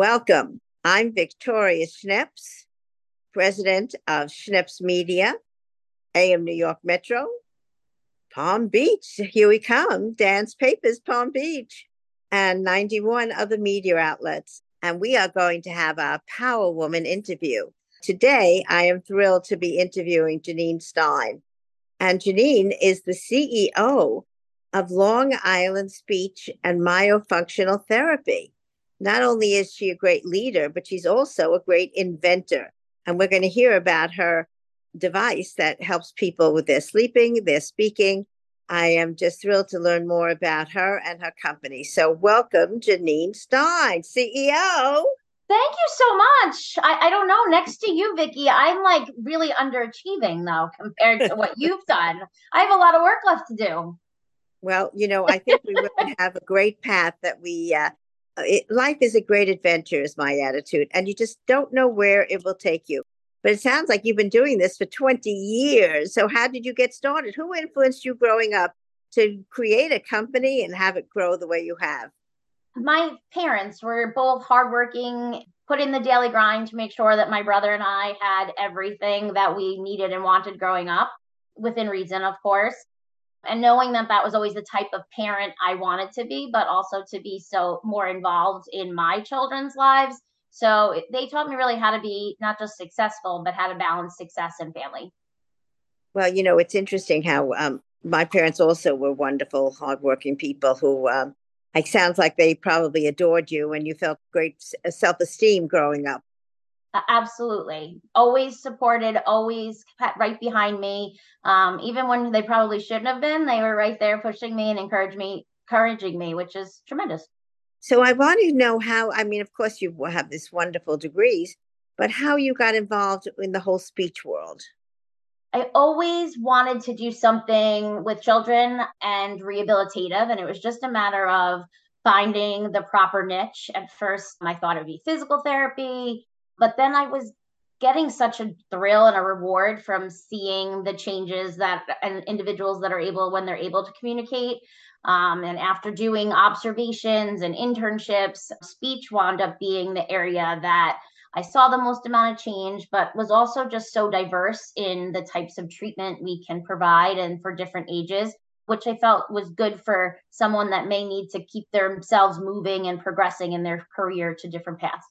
Welcome. I'm Victoria Schneps, president of Schneps Media, AM New York Metro, Palm Beach. Here we come. Dan's Papers, Palm Beach, and 91 other media outlets. And we are going to have our Power Woman interview. Today, I am thrilled to be interviewing Janine Stiene. And Janine is the CEO of Long Island Speech and Myofunctional Therapy. Not only is she a great leader, but she's also a great inventor. And we're going to hear about her device that helps people with their sleeping, their speaking. I am just thrilled to learn more about her and her company. So, welcome, Janine Stiene, CEO. Thank you so much. I, I don't know. Next to you, Vicki, I'm like really underachieving though compared to what you've done. I have a lot of work left to do. Well, you know, I think we really have a great path that we uh, uh, Uh, it, life is a great adventure, is my attitude, and you just don't know where it will take you. But it sounds like you've been doing this for 20 years. So, how did you get started? Who influenced you growing up to create a company and have it grow the way you have? My parents were both hardworking, put in the daily grind to make sure that my brother and I had everything that we needed and wanted growing up, within reason, of course and knowing that that was always the type of parent I wanted to be, but also to be so more involved in my children's lives. So they taught me really how to be not just successful, but how to balance success and family. Well, you know, it's interesting how um, my parents also were wonderful, hardworking people who um, it sounds like they probably adored you and you felt great self esteem growing up. Absolutely. Always supported, always right behind me. Um, even when they probably shouldn't have been, they were right there pushing me and encouraging me, encouraging me, which is tremendous. So I want to know how, I mean, of course, you have this wonderful degrees, but how you got involved in the whole speech world. I always wanted to do something with children and rehabilitative, and it was just a matter of finding the proper niche. At first, I thought it would be physical therapy, but then I was getting such a thrill and a reward from seeing the changes that and individuals that are able when they're able to communicate um, and after doing observations and internships speech wound up being the area that i saw the most amount of change but was also just so diverse in the types of treatment we can provide and for different ages which i felt was good for someone that may need to keep themselves moving and progressing in their career to different paths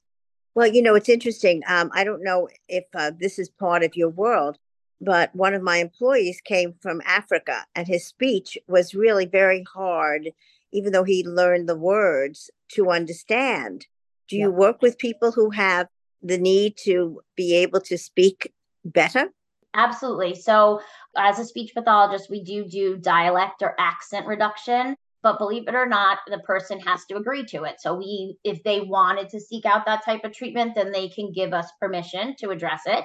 well, you know, it's interesting. Um, I don't know if uh, this is part of your world, but one of my employees came from Africa and his speech was really very hard, even though he learned the words to understand. Do you work with people who have the need to be able to speak better? Absolutely. So, as a speech pathologist, we do do dialect or accent reduction but believe it or not the person has to agree to it. So we if they wanted to seek out that type of treatment then they can give us permission to address it.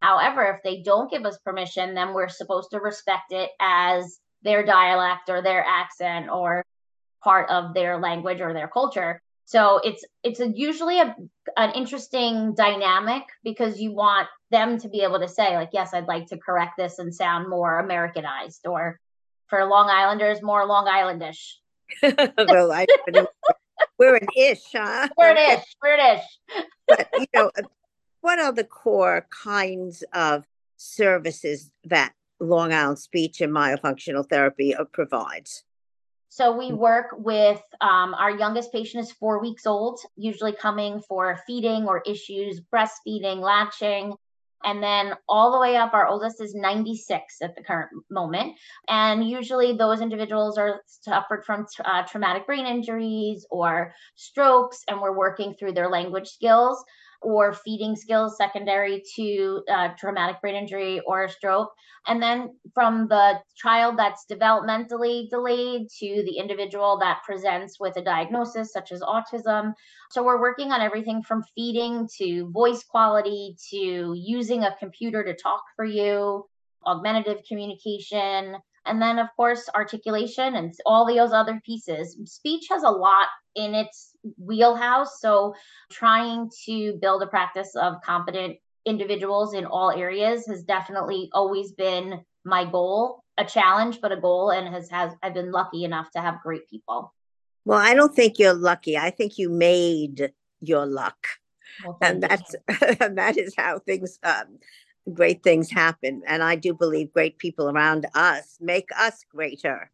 However if they don't give us permission then we're supposed to respect it as their dialect or their accent or part of their language or their culture. So it's it's a, usually a, an interesting dynamic because you want them to be able to say like yes i'd like to correct this and sound more americanized or for Long Islanders, more Long Islandish. well, I we're an ish, huh? We're an ish. We're an ish. but you know, what are the core kinds of services that Long Island Speech and Myofunctional Therapy uh, provides? So we work with um, our youngest patient is four weeks old, usually coming for feeding or issues, breastfeeding, latching and then all the way up our oldest is 96 at the current moment. And usually those individuals are suffered from uh, traumatic brain injuries or strokes and we're working through their language skills or feeding skills secondary to uh, traumatic brain injury or stroke. And then from the child that's developmentally delayed to the individual that presents with a diagnosis such as autism. So we're working on everything from feeding to voice quality to using a computer to talk for you, augmentative communication, and then of course articulation and all those other pieces speech has a lot in its wheelhouse so trying to build a practice of competent individuals in all areas has definitely always been my goal a challenge but a goal and has has i've been lucky enough to have great people well i don't think you're lucky i think you made your luck. Well, and that's and that is how things um, great things happen. And I do believe great people around us make us greater.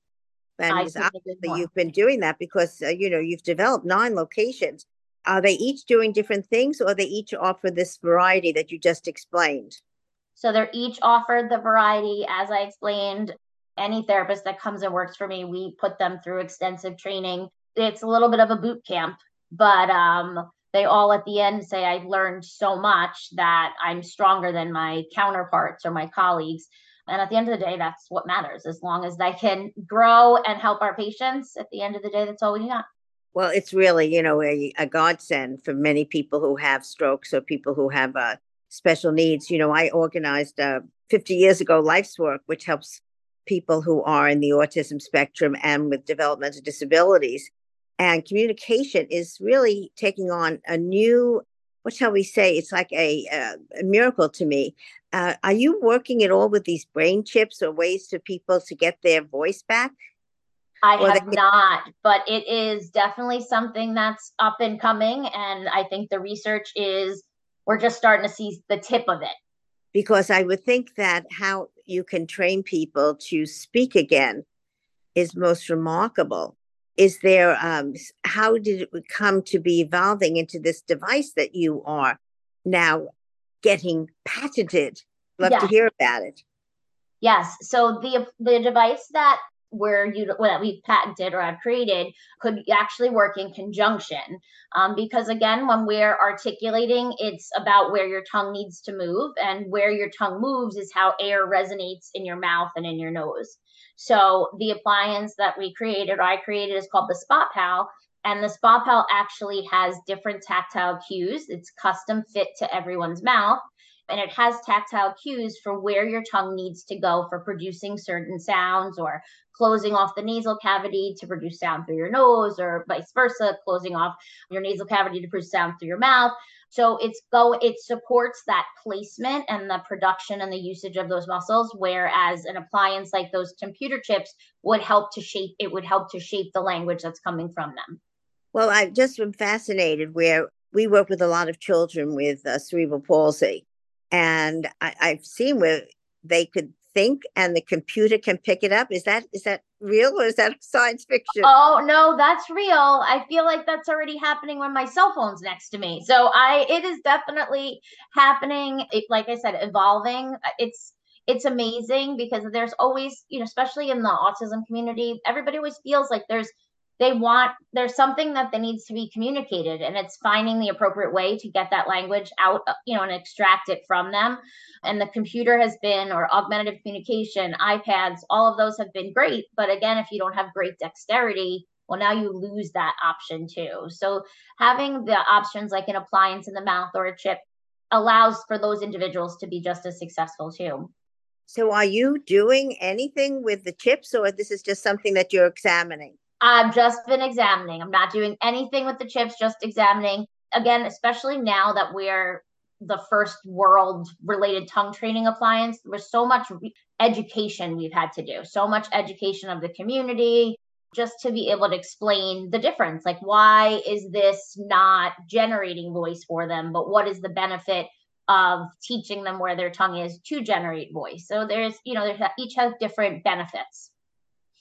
And obviously you've been doing that because uh, you know you've developed nine locations. Are they each doing different things, or they each offer this variety that you just explained? So they're each offered the variety, as I explained. Any therapist that comes and works for me, we put them through extensive training. It's a little bit of a boot camp, but um, they all at the end say, I've learned so much that I'm stronger than my counterparts or my colleagues. And at the end of the day, that's what matters. As long as they can grow and help our patients, at the end of the day, that's all we got. Well, it's really, you know, a, a godsend for many people who have strokes or people who have uh, special needs. You know, I organized uh, 50 years ago Life's Work, which helps people who are in the autism spectrum and with developmental disabilities and communication is really taking on a new what shall we say it's like a, a, a miracle to me uh, are you working at all with these brain chips or ways for people to get their voice back I or have not, but it is definitely something that's up and coming. And I think the research is, we're just starting to see the tip of it. Because I would think that how you can train people to speak again is most remarkable is there um, how did it come to be evolving into this device that you are now getting patented love yes. to hear about it yes so the the device that where you that we've patented or I've created could actually work in conjunction. Um, because again, when we're articulating, it's about where your tongue needs to move, and where your tongue moves is how air resonates in your mouth and in your nose. So the appliance that we created, or I created, is called the Spot Pal. And the Spot Pal actually has different tactile cues. It's custom fit to everyone's mouth. And it has tactile cues for where your tongue needs to go for producing certain sounds or closing off the nasal cavity to produce sound through your nose or vice versa, closing off your nasal cavity to produce sound through your mouth. So it's go it supports that placement and the production and the usage of those muscles, whereas an appliance like those computer chips would help to shape it would help to shape the language that's coming from them. Well, I've just been fascinated where we work with a lot of children with uh, cerebral palsy, and I, I've seen where they could think and the computer can pick it up. Is that is that real or is that science fiction? Oh no that's real. I feel like that's already happening when my cell phone's next to me. So i it is definitely happening. It, like i said evolving. It's it's amazing because there's always you know especially in the autism community everybody always feels like there's they want there's something that that needs to be communicated and it's finding the appropriate way to get that language out uh, you know and extract it from them. And the computer has been or augmentative communication ipads all of those have been great. But again if you don't have great dexterity well now you lose that option too. So having the options like an appliance in the mouth or a chip allows for those individuals to be just as successful too. So are you doing anything with the chips or this is just something that you're examining I've just been examining. I'm not doing anything with the chips, just examining. Again, especially now that we're the first world related tongue training appliance, there's so much education we've had to do, so much education of the community just to be able to explain the difference. Like, why is this not generating voice for them? But what is the benefit of teaching them where their tongue is to generate voice? So there's, you know, there's each has different benefits.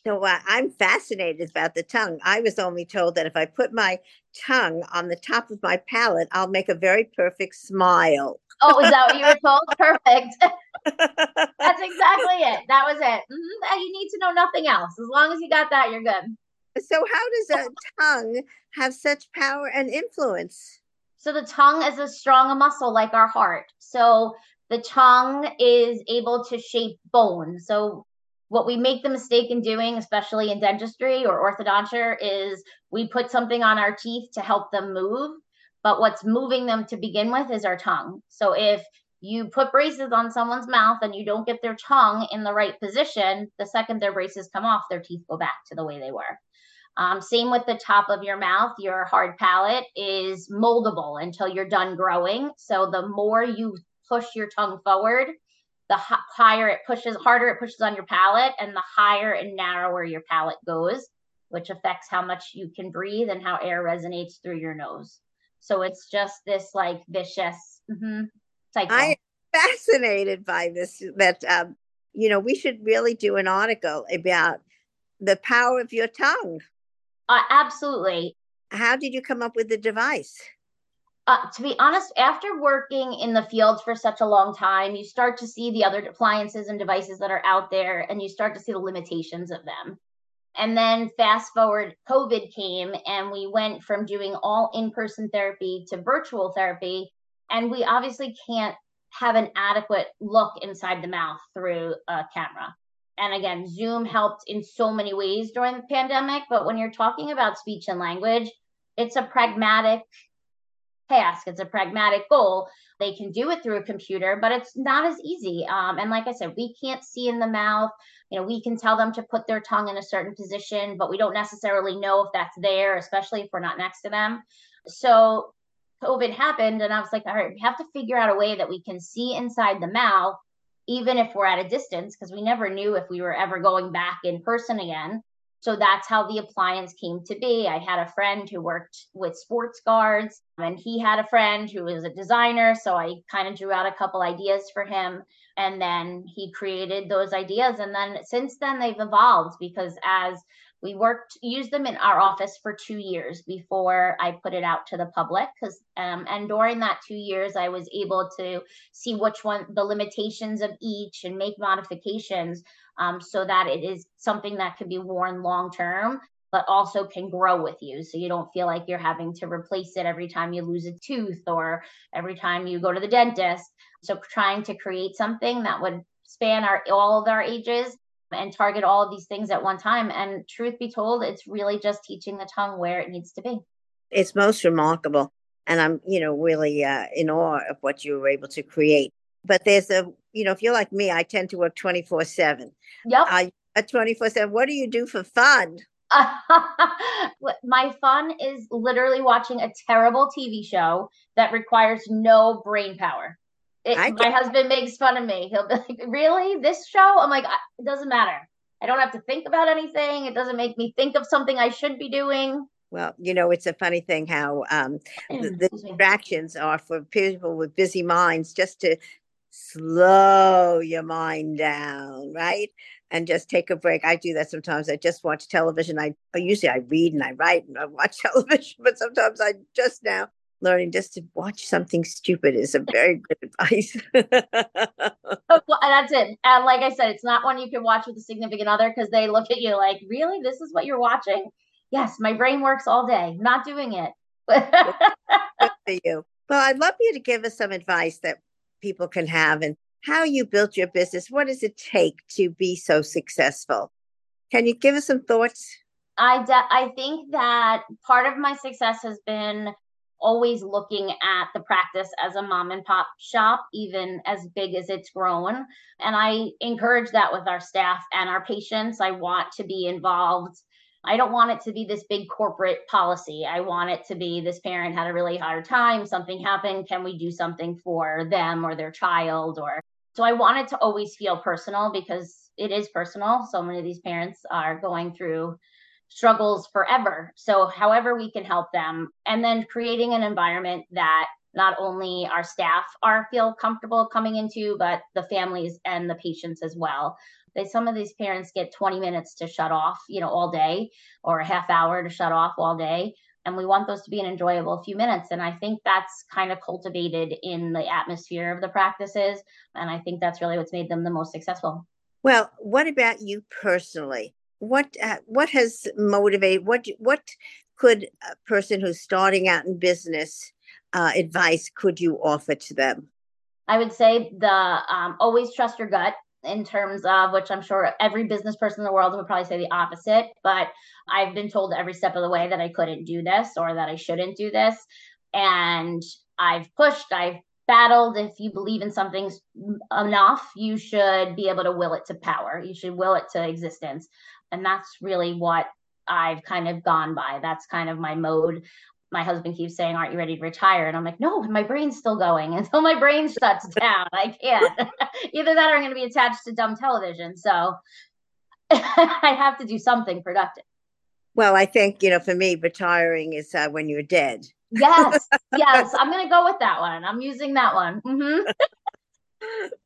So uh, I'm fascinated about the tongue. I was only told that if I put my tongue on the top of my palate, I'll make a very perfect smile. Oh, is that what you were told? Perfect. That's exactly it. That was it. Mm-hmm. You need to know nothing else. As long as you got that, you're good. So, how does a tongue have such power and influence? So, the tongue is as strong a muscle like our heart. So, the tongue is able to shape bone. So, what we make the mistake in doing, especially in dentistry or orthodonture, is we put something on our teeth to help them move. But what's moving them to begin with is our tongue. So if you put braces on someone's mouth and you don't get their tongue in the right position, the second their braces come off, their teeth go back to the way they were. Um, same with the top of your mouth. Your hard palate is moldable until you're done growing. So the more you push your tongue forward, the higher it pushes, harder it pushes on your palate, and the higher and narrower your palate goes, which affects how much you can breathe and how air resonates through your nose. So it's just this like vicious mm-hmm, cycle. I am fascinated by this. That um, you know, we should really do an article about the power of your tongue. Uh, absolutely. How did you come up with the device? Uh, to be honest, after working in the field for such a long time, you start to see the other appliances and devices that are out there, and you start to see the limitations of them. And then fast forward, COVID came, and we went from doing all in person therapy to virtual therapy. And we obviously can't have an adequate look inside the mouth through a camera. And again, Zoom helped in so many ways during the pandemic. But when you're talking about speech and language, it's a pragmatic task, it's a pragmatic goal. They can do it through a computer, but it's not as easy. Um, and like I said, we can't see in the mouth. You know, we can tell them to put their tongue in a certain position, but we don't necessarily know if that's there, especially if we're not next to them. So COVID happened, and I was like, all right, we have to figure out a way that we can see inside the mouth, even if we're at a distance, because we never knew if we were ever going back in person again. So that's how the appliance came to be. I had a friend who worked with sports guards, and he had a friend who was a designer. So I kind of drew out a couple ideas for him. And then he created those ideas. And then since then, they've evolved because as we worked used them in our office for two years before i put it out to the public because um, and during that two years i was able to see which one the limitations of each and make modifications um, so that it is something that can be worn long term but also can grow with you. So you don't feel like you're having to replace it every time you lose a tooth or every time you go to the dentist. So trying to create something that would span our all of our ages and target all of these things at one time. And truth be told, it's really just teaching the tongue where it needs to be. It's most remarkable. And I'm, you know, really uh, in awe of what you were able to create. But there's a, you know, if you're like me, I tend to work 24 7. Yep. I, at 24 7, what do you do for fun? my fun is literally watching a terrible TV show that requires no brain power. It, my husband makes fun of me. He'll be like, "Really, this show?" I'm like, "It doesn't matter. I don't have to think about anything. It doesn't make me think of something I should be doing." Well, you know, it's a funny thing how um, the, the distractions are for people with busy minds just to slow your mind down, right? And just take a break. I do that sometimes. I just watch television. I usually I read and I write and I watch television, but sometimes I just now learning just to watch something stupid is a very good advice. well, that's it. And like I said, it's not one you can watch with a significant other because they look at you like, really? This is what you're watching? Yes, my brain works all day. not doing it. good for you. Well, I'd love you to give us some advice that people can have and how you built your business. What does it take to be so successful? Can you give us some thoughts? I, de- I think that part of my success has been always looking at the practice as a mom and pop shop, even as big as it's grown. And I encourage that with our staff and our patients. I want to be involved. I don't want it to be this big corporate policy. I want it to be this parent had a really hard time, something happened. Can we do something for them or their child? Or so I want it to always feel personal because it is personal. So many of these parents are going through struggles forever. So, however, we can help them, and then creating an environment that not only our staff are feel comfortable coming into, but the families and the patients as well. They, some of these parents get 20 minutes to shut off, you know, all day, or a half hour to shut off all day. And we want those to be an enjoyable few minutes. And I think that's kind of cultivated in the atmosphere of the practices. And I think that's really what's made them the most successful. Well, what about you personally? What uh, what has motivated what what could a person who's starting out in business uh, advice could you offer to them? I would say the um, always trust your gut in terms of which i'm sure every business person in the world would probably say the opposite but i've been told every step of the way that i couldn't do this or that i shouldn't do this. And i've pushed i've battled. If you believe in something enough you should be able to will it to power. You should will it to existence and that's really what I've kind of gone by. That's kind of my mode. My husband keeps saying, Aren't you ready to retire? And I'm like, No, my brain's still going until my brain shuts down. I can't. Either that or I'm going to be attached to dumb television. So I have to do something productive. Well, I think, you know, for me, retiring is uh, when you're dead. Yes, yes, I'm going to go with that one. I'm using that one. Mm-hmm.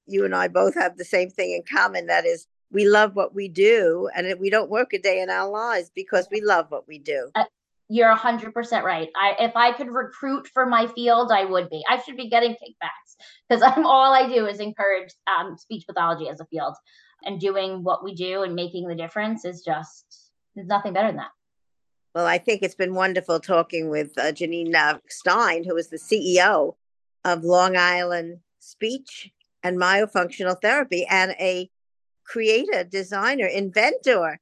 you and I both have the same thing in common. That is, we love what we do, and we don't work a day in our lives because we love what we do. Uh, you're 100% right. I, if I could recruit for my field, I would be. I should be getting kickbacks because I'm all I do is encourage um, speech pathology as a field, and doing what we do and making the difference is just there's nothing better than that. Well, I think it's been wonderful talking with uh, Janine uh, Stiene, who is the CEO of Long Island Speech and Myofunctional Therapy and a creator, designer, inventor.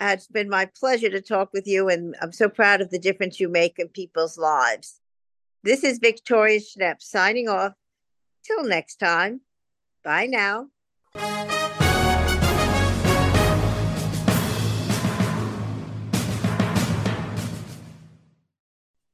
Uh, it's been my pleasure to talk with you, and I'm so proud of the difference you make in people's lives. This is Victoria Schneps signing off. Till next time. Bye now.